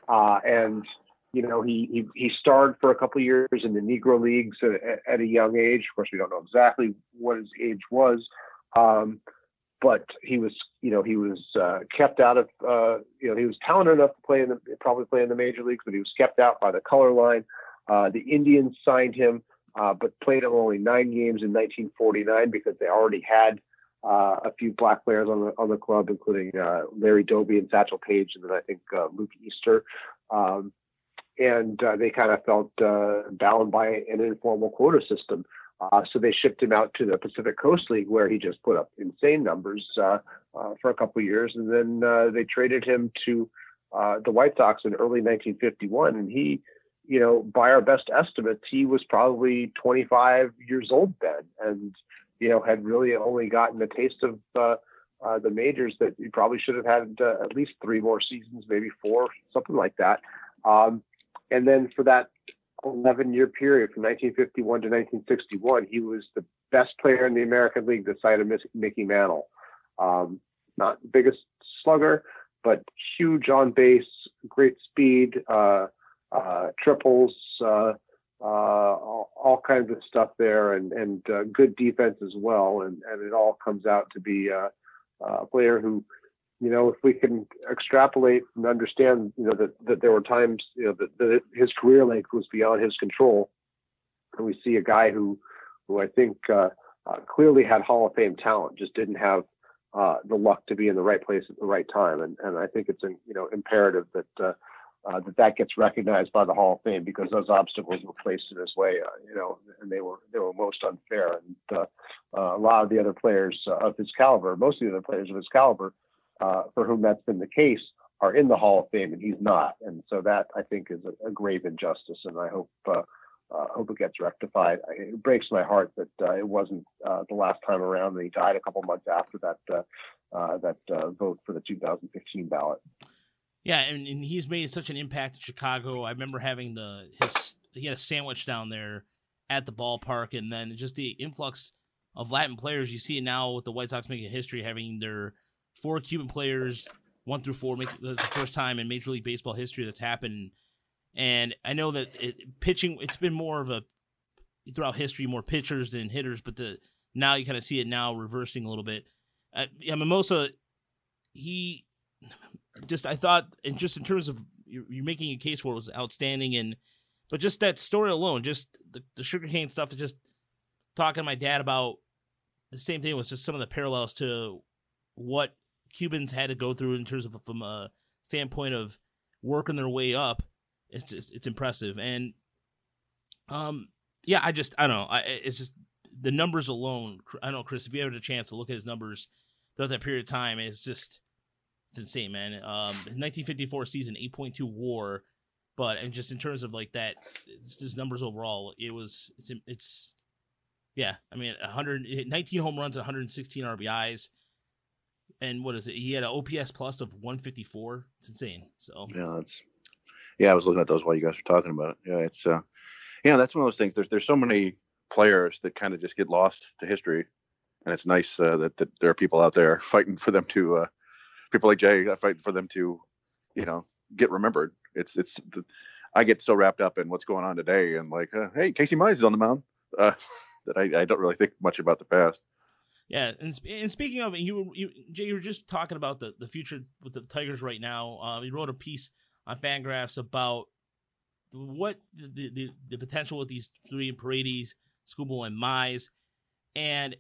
uh, and you know he, he he starred for a couple years in the negro leagues at, at, a young age. Of course we don't know exactly what his age was um, but he was you know he was uh, kept out of uh, you know he was talented enough to play in the probably play in the major leagues but he was kept out by the color line. Uh, the indians signed him uh, but played only nine games in 1949 because they already had uh, a few black players on the on the club, including uh, Larry Doby and Satchel Paige, and then I think uh, Luke Easter. Um, and uh, they kind of felt uh, bound by an informal quota system. So they shipped him out to the Pacific Coast League, where he just put up insane numbers for a couple of years, and then they traded him to the White Sox in early 1951, and he. You know, by our best estimates, he was probably 25 years old then, and you know had really only gotten a taste of the majors that he probably should have had at least three more seasons, maybe four, something like that. Um, and then for that 11 year period from 1951 to 1961, he was the best player in the American League the side of Mickey Mantle. Um, not biggest slugger, but huge on base, great speed, uh, uh, triples, uh, uh all, all, kinds of stuff there, and and uh, good defense as well. And and it all comes out to be uh, a player who you know, if we can extrapolate and understand, you know, that, that there were times, you know, that, that his career length was beyond his control, and we see a guy who, who I think uh, uh, clearly had Hall of Fame talent, just didn't have uh, the luck to be in the right place at the right time, and and I think it's, you know, imperative that. Uh, uh, that that gets recognized by the Hall of Fame because those obstacles were placed in his way, uh, you know, and they were they were most unfair. And uh, uh a lot of the other players of his caliber, most of the other players of his caliber, uh, for whom that's been the case are in the Hall of Fame and he's not. And so that I think is a, a grave injustice, and I hope uh, uh, hope it gets rectified. It breaks my heart that uh, it wasn't uh, the last time around. And he died a couple months after that uh, that vote for the 2015 ballot. Yeah, and, and he's made such an impact in Chicago. I remember having the his he had a sandwich down there at the ballpark, and then just the influx of Latin players. You see it now with the White Sox making history, having their four Cuban players, one through four. Make, that's the first time in Major League Baseball history that's happened. And I know that it, pitching, it's been more of a throughout history, more pitchers than hitters, but the now you kind of see it now reversing a little bit. Uh, yeah, Minoso, he just I thought, and just in terms of you're, you're, making a case for it was outstanding, and but just that story alone, just the, the sugarcane stuff, just talking to my dad about the same thing was just some of the parallels to what Cubans had to go through in terms of from a standpoint of working their way up. It's just, it's impressive, and um, yeah, I just I don't know. I it's just the numbers alone. I don't know, Chris. If you had a chance to look at his numbers throughout that period of time, it's just it's insane, man. Um, 1954 season, 8.2 WAR, but and just in terms of like that, his numbers overall, it was it's it's yeah. I mean, 100, 19 home runs, 116 RBIs and what is it? He had an OPS plus of 154. It's insane. So yeah, that's yeah. I was looking at those while you guys were talking about it. Yeah, it's uh, yeah, that's one of those things. There's there's so many players that kind of just get lost to history, and it's nice uh, that that there are people out there fighting for them to uh, people like Jay uh, fighting for them to, you know, get remembered. It's it's I get so wrapped up in what's going on today and like, uh, hey, Casey Mize is on the mound. Uh, that I, I don't really think much about the past. Yeah, and, and speaking of, you, you Jay, you were just talking about the, the future with the Tigers right now. Uh, you wrote a piece on Fangraphs about what the, the, the potential with these three Paredes, Skubal, and Mize, and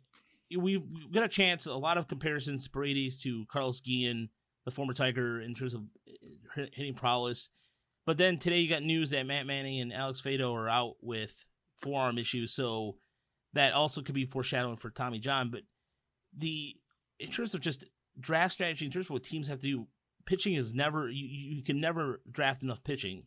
we got a chance. A lot of comparisons to Paredes to Carlos Guillen, the former Tiger, in terms of uh, hitting prowess. But then today you got news that Matt Manning and Alex Faedo are out with forearm issues, so that also could be foreshadowing for Tommy John. But the in terms of just draft strategy, in terms of what teams have to do, pitching is never you, you can never draft enough pitching.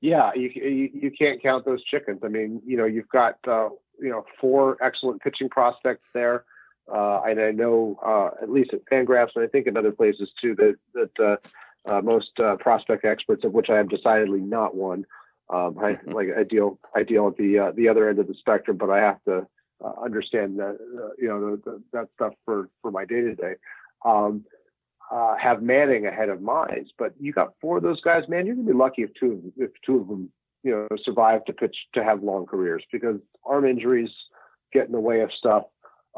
Yeah, you, you, you can't count those chickens. I mean, you know, you've got uh, you know four excellent pitching prospects there, uh, and I know uh, at least at Fangraphs and I think in other places too that that uh, uh, most uh, prospect experts, of which I am decidedly not one, um, I like I deal I deal at the the other end of the spectrum, but I have to uh, understand that uh, you know the, the, that stuff for for my day to day. Have Manning ahead of Mize, but you got four of those guys, man. You're gonna be lucky if two of if two of them you know survive to pitch to have long careers because arm injuries get in the way of stuff.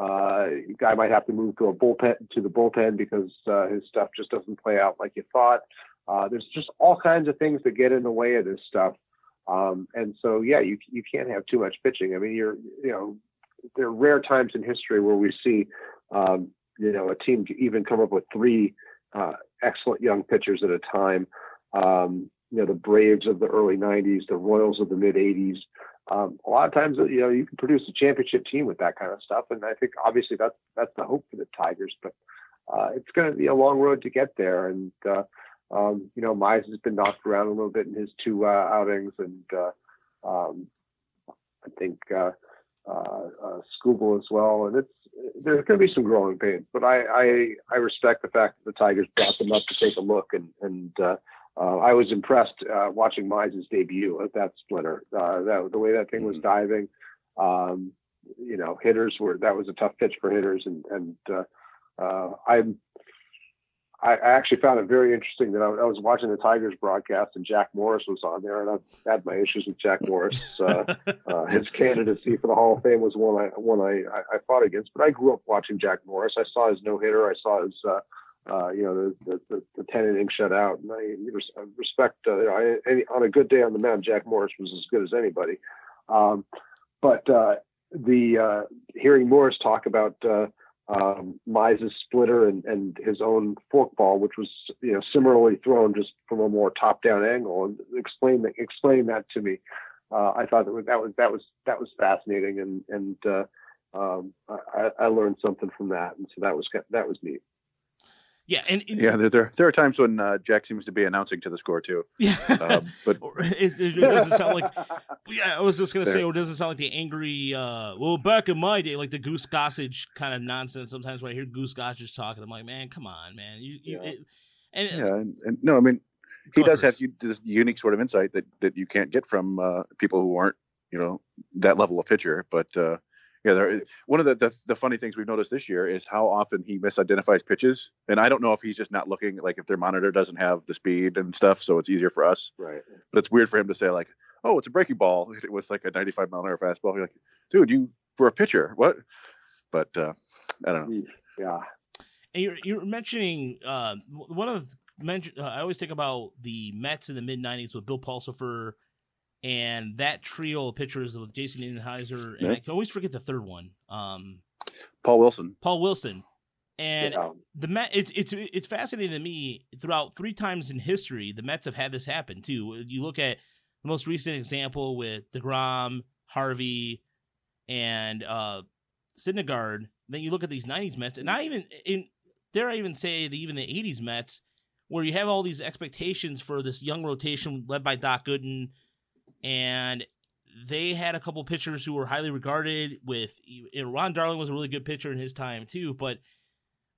Uh, guy might have to move to a bullpen to the bullpen because uh, his stuff just doesn't play out like you thought. Uh, there's just all kinds of things that get in the way of this stuff. Um, and so, yeah, you you can't have too much pitching. I mean, you're you know there are rare times in history where we see, um, you know, a team even come up with three uh, excellent young pitchers at a time. um, you know, the Braves of the early '90s, the Royals of the mid '80s. Um, a lot of times, you know, you can produce a championship team with that kind of stuff, and I think obviously that's that's the hope for the Tigers. But uh, it's going to be a long road to get there, and uh, um, you know, Mize has been knocked around a little bit in his two uh, outings, and uh, um, I think uh, uh, uh, as well. And it's there's going to be some growing pains, but I, I I respect the fact that the Tigers brought them up to take a look, and and uh, I was impressed uh, watching Mize's debut at that splitter. Uh, that the way that thing was mm-hmm. diving, um, you know, hitters were that was a tough pitch for hitters, and and uh, uh, I'm I, actually found it very interesting that I, I, was watching the Tigers broadcast and Jack Morris was on there, and I've had my issues with Jack Morris. Uh, uh, his candidacy for the Hall of Fame was one I one I, I, fought against, but I grew up watching Jack Morris. I saw his no hitter. I saw his uh, uh, you know the, the, the, ten inning shutout, and I respect. Uh, any, on a good day on the mound, Jack Morris was as good as anybody. Um, but uh, the hearing Morris talk about um, Mize's splitter and, and his own forkball, which was you know similarly thrown just from a more top-down angle, and explain that explain that to me. Uh, I thought that was, that was that was that was fascinating, and and uh, um, I, I, learned something from that, and so that was that was neat. Yeah, and, and yeah, there, there, there are times when uh, Jack seems to be announcing to the score too. Yeah, um, but it, it, doesn't sound like. Yeah, I was just gonna there. say, it doesn't sound like the angry. Uh, well, back in my day, like the Goose Gossage kind of nonsense. Sometimes when I hear Goose Gossage talking, I'm like, man, come on, man. You, you, yeah. It, and, yeah, and, and, no, I mean, he does have you, this unique sort of insight that that you can't get from uh, people who aren't, you know, that level of pitcher. But uh, yeah, there, one of the, the, the funny things we've noticed this year is how often he misidentifies pitches, and I don't know if he's just not looking like if their monitor doesn't have the speed and stuff, so it's easier for us. Right. But it's weird for him to say like, "Oh, it's a breaking ball." It was like a 95 mile an hour fastball. You're like, dude, you were a pitcher. What? But uh, I don't know. Yeah. And you're you're mentioning uh, one of the. Uh, I always think about the Mets in the mid 90s with Bill Pulsipher and that trio of pitchers with Jason Isringhausen, and yeah. I can always forget the third one. Um, Paul Wilson. Paul Wilson. And yeah. the Met, it's it's it's fascinating to me. Throughout three times in history, the Mets have had this happen too. You look at the most recent example with Degrom, Harvey, and uh, Syndergaard. Then you look at these '90s Mets, and I even in dare I even say the, even the '80s Mets, where you have all these expectations for this young rotation led by Doc Gooden, and they had a couple pitchers who were highly regarded. With you know, Ron Darling was a really good pitcher in his time too. But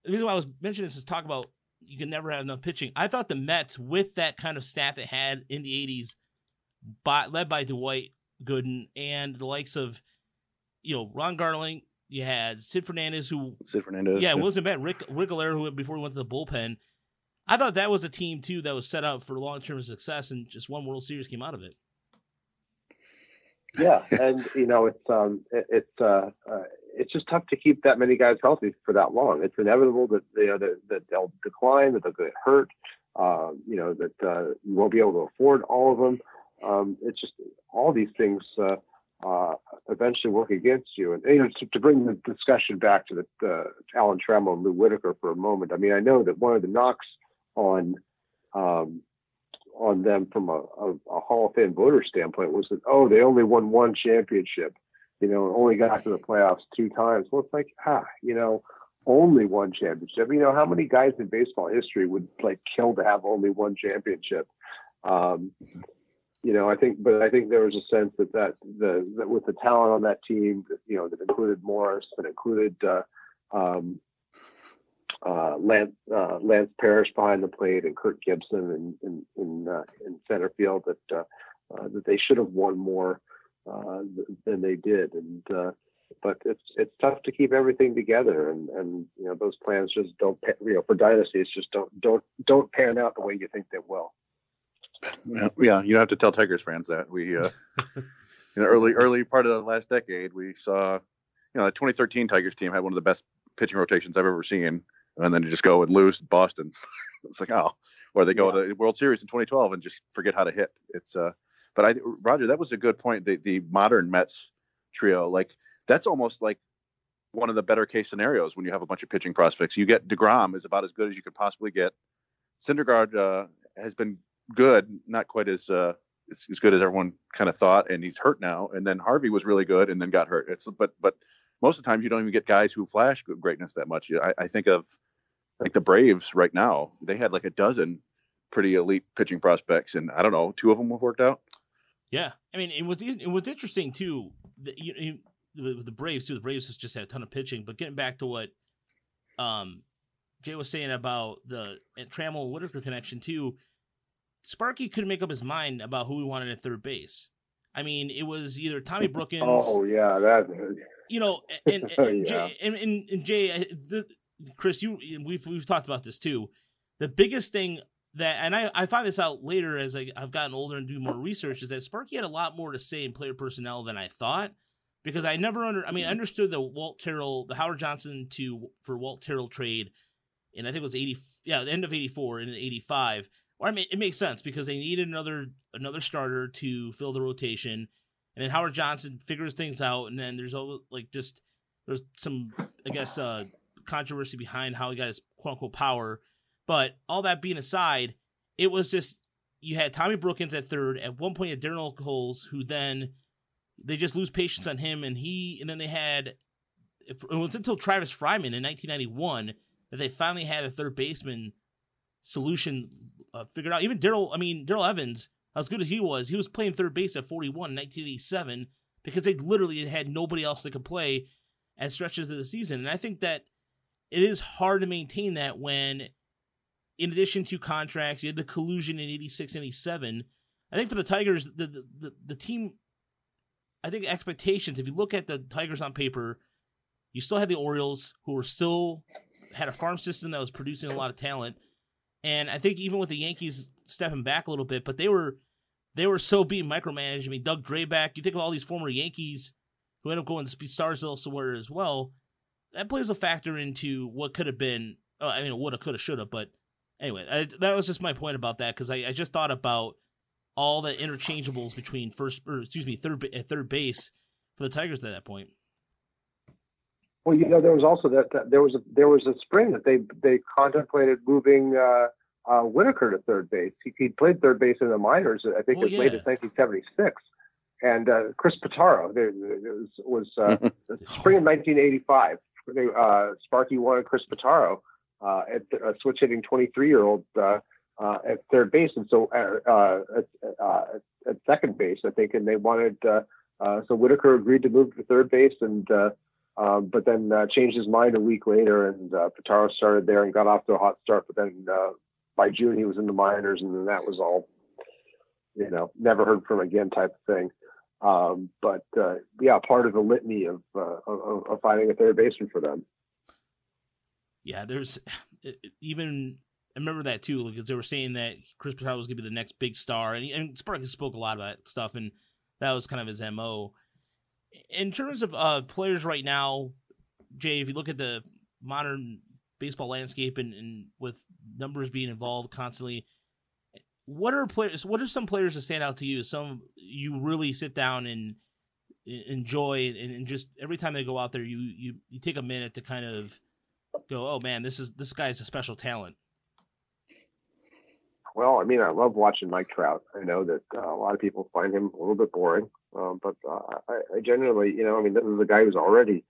the reason why I was mentioning this is talk about you can never have enough pitching. I thought the Mets, with that kind of staff it had in the '80s, by, led by Dwight Gooden and the likes of you know Ron Darling. You had Sid Fernandez, who Sid Fernandez, yeah, yeah. wasn't bad. Rick Rick Aguilera, who before he went to the bullpen. I thought that was a team too that was set up for long term success, and just one World Series came out of it yeah, and you know it's um it, it's uh, uh, it's just tough to keep that many guys healthy for that long. It's inevitable that you know that, that they'll decline, that they'll get hurt. Uh, you know that uh, you won't be able to afford all of them. Um, it's just all these things uh, uh, eventually work against you. And you know to, to bring the discussion back to the uh, Alan Trammell and Lou Whitaker for a moment. I mean, I know that one of the knocks on um, on them from a, a, a, Hall of Fame voter standpoint was that oh they only won one championship, you know, only got to the playoffs two times. Well, it's like ah, you know, only one championship. You know, how many guys in baseball history would like kill to have only one championship? Um, you know, I think, but I think there was a sense that that the that with the talent on that team, you know, that included Morris, that included uh, um, uh, Lance, uh, Lance Parrish behind the plate and Kirk Gibson in in in, uh, in center field that uh, uh, that they should have won more uh, than they did, and but it's it's tough to keep everything together, and and you know those plans just don't you know for dynasties just don't don't don't pan out the way you think they will. Yeah, you don't have to tell Tigers fans that. We uh, in the early early part of the last decade we saw you know the 2013 Tigers team had one of the best pitching rotations I've ever seen and then you just go and lose Boston. it's like oh, or they go yeah. to the World Series in 2012 and just forget how to hit. It's uh, but I Roger, that was a good point. The the modern Mets trio, like that's almost like one of the better case scenarios when you have a bunch of pitching prospects. You get Degrom is about as good as you could possibly get. Syndergaard uh, has been good, not quite as uh, as, as good as everyone kind of thought, and he's hurt now. And then Harvey was really good, and then got hurt. It's but but most of the times you don't even get guys who flash greatness that much. I, I think of like the Braves right now. They had like a dozen pretty elite pitching prospects, and I don't know, two of them have worked out. Yeah, I mean, it was it was interesting too. The, you, you, with the Braves too. The Braves just had a ton of pitching, but getting back to what um Jay was saying about the Trammell and Whitaker connection too. Sparky couldn't make up his mind about who he wanted at third base. I mean, it was either Tommy Brookens. oh yeah, that. You know, and and, and, yeah. Jay, and, and, and Jay, the, Chris, you we've we've talked about this too. The biggest thing that, and I I find this out later as I, I've gotten older and do more research, is that Sparky had a lot more to say in player personnel than I thought because I never under. I mean, I mm-hmm. understood the Walt Terrell, the Howard Johnson to for Walt Terrell trade, and I think it was eighty. Yeah, the end of eighty four and eighty five. Or I mean, it makes sense because they needed another another starter to fill the rotation, and then Howard Johnson figures things out, and then there's all like just there's some I guess uh controversy behind how he got his quote unquote power. But all that being aside, it was just you had Tommy Brookens at third. At one point, had Darnell Coles, who then they just lose patience on him, and he and then they had it was until Travis Fryman in 1991 that they finally had a third baseman solution uh, figured out. Even Darrell, I mean Darrell Evans, as good as he was, he was playing third base at 41 in 1987 because they literally had nobody else that could play at stretches of the season. And I think that it is hard to maintain that when, in addition to contracts, you had the collusion in 86 and 87. I think for the Tigers, the, the, the, the team, I think expectations, if you look at the Tigers on paper, you still had the Orioles who were still had a farm system that was producing a lot of talent. And I think even with the Yankees stepping back a little bit, but they were they were so being micromanaged. I mean, Doug Drabek, you think of all these former Yankees who end up going to be Stars elsewhere as well that plays a factor into what could have been. Uh, I mean, woulda, coulda, shoulda. But anyway, I, that was just my point about that because I, I, just thought about all the interchangeables between first, or excuse me, third at third base for the Tigers at that point. Well, you know, there was also that, that there was a there was a spring that they they contemplated moving uh, uh, Whitaker to third base. He, he played third base in the minors, I think, well, as yeah. late as 1976 and uh, Chris Pittaro. There, was, was uh, spring of 1985 they, uh, Sparky wanted Chris Pittaro uh, at a switch hitting 23 year old uh, uh, at third base, and so uh, uh, at, uh, at, second base, I think, and they wanted uh, uh, so Whitaker agreed to move to third base, and uh, um, but then uh, changed his mind a week later, and uh, Pittaro started there and got off to a hot start, but then uh, by June he was in the minors, and then that was all, you know, never heard from again type of thing. Um, but uh, yeah, part of the litany of, uh, of, of finding a third baseman for them. Yeah, there's even I remember that too because they were saying that Chris Pittaro was going to be the next big star, and, and Sparks spoke a lot of that stuff, and that was kind of his mo. In terms of uh, players right now, Jay, if you look at the modern baseball landscape and, and with numbers being involved constantly, what are players? What are some players that stand out to you? Some you really sit down and enjoy, and, just every time they go out there, you you you take a minute to kind of go, oh man, this is this guy's a special talent. Well, I mean, I love watching Mike Trout. I know that uh, a lot of people find him a little bit boring, um, but uh, I, I generally, you know, I mean, this is a guy who's already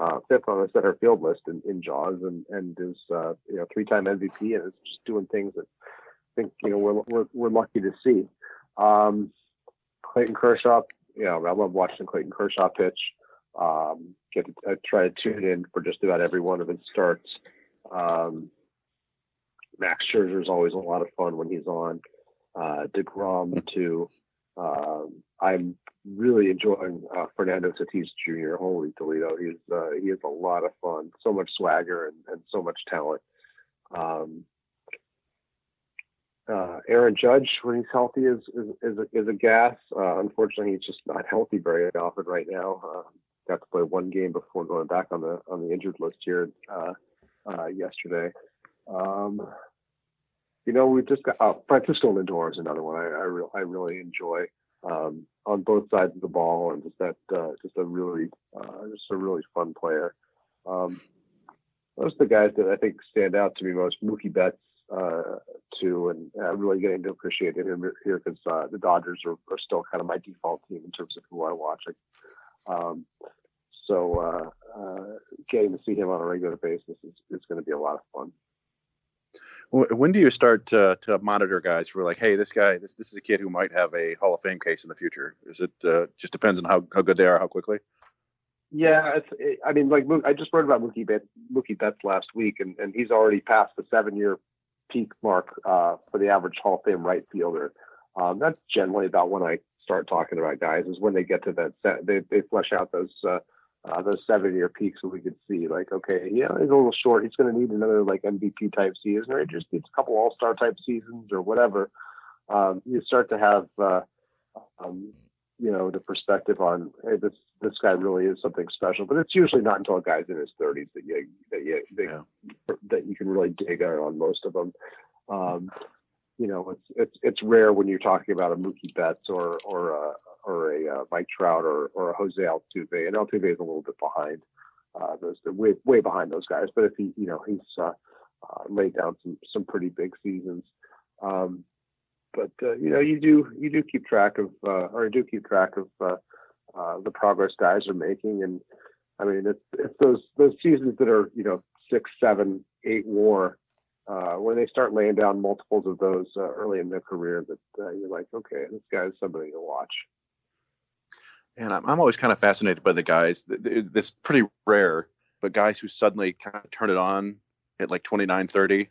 uh, fifth on the center field list in, in Jaws, and and is uh, you know three-time MVP, and is just doing things that I think you know we're we're, we're lucky to see. Um, Clayton Kershaw, you know, I love watching Clayton Kershaw pitch. Um, get to, I try to tune in for just about every one of his starts. Um, Max Scherzer is always a lot of fun when he's on. Uh, Degrom too. Um, I'm really enjoying uh, Fernando Tatis Jr. Holy Toledo, he's uh, he is a lot of fun. So much swagger and, and so much talent. Um, uh, Aaron Judge, when he's healthy, is is is a, is a gas. Uh, unfortunately, he's just not healthy very often right now. Uh, got to play one game before going back on the on the injured list here uh, yesterday. Um, you know, we've just got Francisco Lindor is another one I I, re- I really enjoy um, on both sides of the ball, and just that uh, just a really just a really fun player. Um, those are the guys that I think stand out to me most. Mookie Betts uh, too, and uh, really getting to appreciate him here because uh, the Dodgers are, are, still kind of my default team in terms of who I watch. Um, so uh, uh, getting to see him on a regular basis is, is going to be a lot of fun. When do you start to, to monitor guys for like, hey, this guy, this this is a kid who might have a Hall of Fame case in the future? Is it uh, just depends on how, how good they are, how quickly? Yeah. It, I mean, like I just wrote about Mookie Betts, Mookie Betts last week, and, and he's already passed the seven-year peak mark uh, for the average Hall of Fame right fielder. Um, that's generally about when I start talking about guys is when they get to that. Set, they they flesh out those uh, uh, those seven-year peaks, that we could see like, okay, yeah, he's a little short. He's going to need another like MVP type season, or he just needs a couple All-Star type seasons, or whatever. Um, you start to have. Uh, um, you know the perspective on hey this this guy really is something special but it's usually not until a guy's in his 30s that you that you that, yeah. that you can really dig out on most of them um, you know it's it's it's rare when you're talking about a Mookie Betts or or a or a uh, Mike Trout or or a Jose Altuve and Altuve is a little bit behind uh, those way way behind those guys but if he you know he's uh, uh laid down some some pretty big seasons um, but uh, you know you do you do keep track of uh, or do keep track of uh, uh, the progress guys are making, and I mean it's it's those those seasons that are you know six, seven, eight WAR uh, when they start laying down multiples of those uh, early in their career that you're like, okay, this guy's somebody to watch. And I'm, I'm always kind of fascinated by the guys. This pretty rare, but guys who suddenly kind of turn it on at like 29, 30.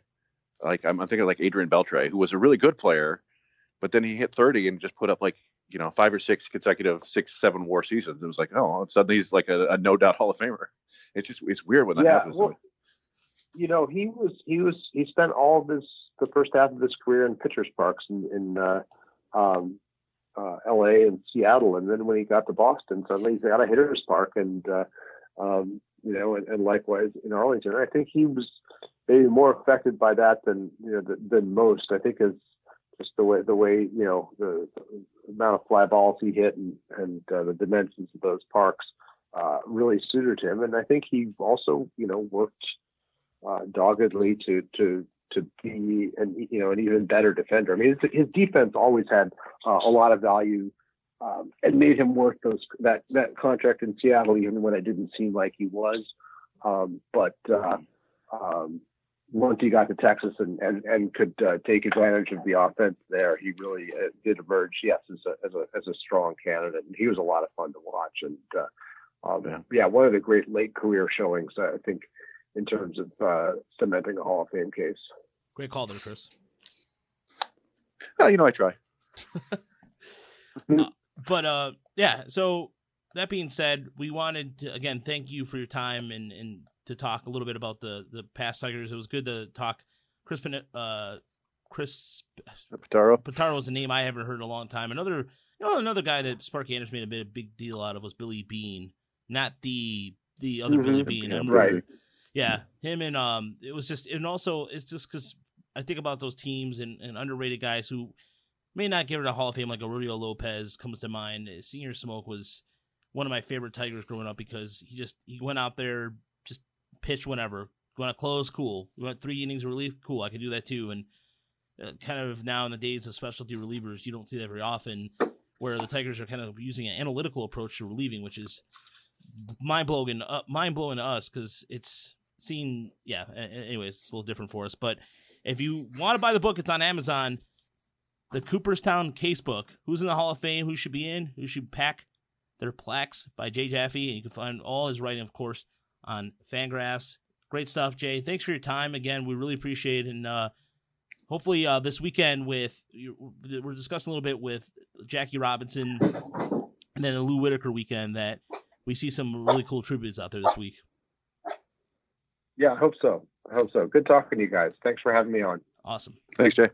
Like I'm, I'm thinking like Adrian Beltre, who was a really good player, but then he hit 30 and just put up like you know five or six consecutive six seven war seasons. It was like oh suddenly he's like a, a no doubt Hall of Famer. It's just it's weird when that yeah, happens. Well, you know he was he was he spent all of his the first half of his career in pitchers parks in, in uh, um, uh, L.A. and Seattle, and then when he got to Boston, suddenly he's got a hitters park, and uh, um, you know, and, and, likewise in Arlington. I think he was maybe more affected by that than you know than, than most. I think is just the way the way you know the, the amount of fly balls he hit and and uh, the dimensions of those parks uh, really suited him. And I think he also you know worked uh, doggedly to to to be an you know an even better defender. I mean his, his defense always had uh, a lot of value. Um, and made him worth those that that contract in Seattle, even when it didn't seem like he was. Um, but uh, um, once he got to Texas and and, and could uh, take advantage of the offense there, he really uh, did emerge, yes, as a, as a as a strong candidate. And he was a lot of fun to watch. And uh, um, yeah. yeah. one of the great late career showings, I think, in terms of uh, cementing a Hall of Fame case. Great call there, Chris. Well, you know, I try. Uh, but uh, yeah. So that being said, we wanted to again thank you for your time and and to talk a little bit about the the past Tigers. It was good to talk. Chris uh, Chris Pittaro. Pittaro was a name I haven't heard in a long time. Another you know another guy that Sparky Anderson made a bit a big deal out of was Billy Bean, not the the other mm-hmm. Billy Beane. Yeah, right. Yeah, him and um, it was just and also it's just because I think about those teams and, and underrated guys who may not get it a Hall of Fame like a Lopez comes to mind. Señor Smoke was one of my favorite Tigers growing up because he just he went out there, just pitch whenever. Want to close? Cool. You want three innings of relief? Cool. I can do that too. And uh, kind of now in the days of specialty relievers, you don't see that very often. Where the Tigers are kind of using an analytical approach to relieving, which is mind blowing, uh, mind blowing to us because it's seen. Yeah. Anyways, it's a little different for us. But if you want to buy the book, it's on Amazon. The Cooperstown Casebook. Who's in the Hall of Fame? Who should be in? Who should pack their plaques by Jay Jaffe? And you can find all his writing, of course, on Fangraphs. Great stuff, Jay. Thanks for your time again. We really appreciate it. And uh, hopefully uh, this weekend with we're discussing a little bit with Jackie Robinson and then a Lou Whitaker weekend that we see some really cool tributes out there this week. Yeah, I hope so. I hope so. Good talking to you guys. Thanks for having me on. Awesome. Thanks, Jay.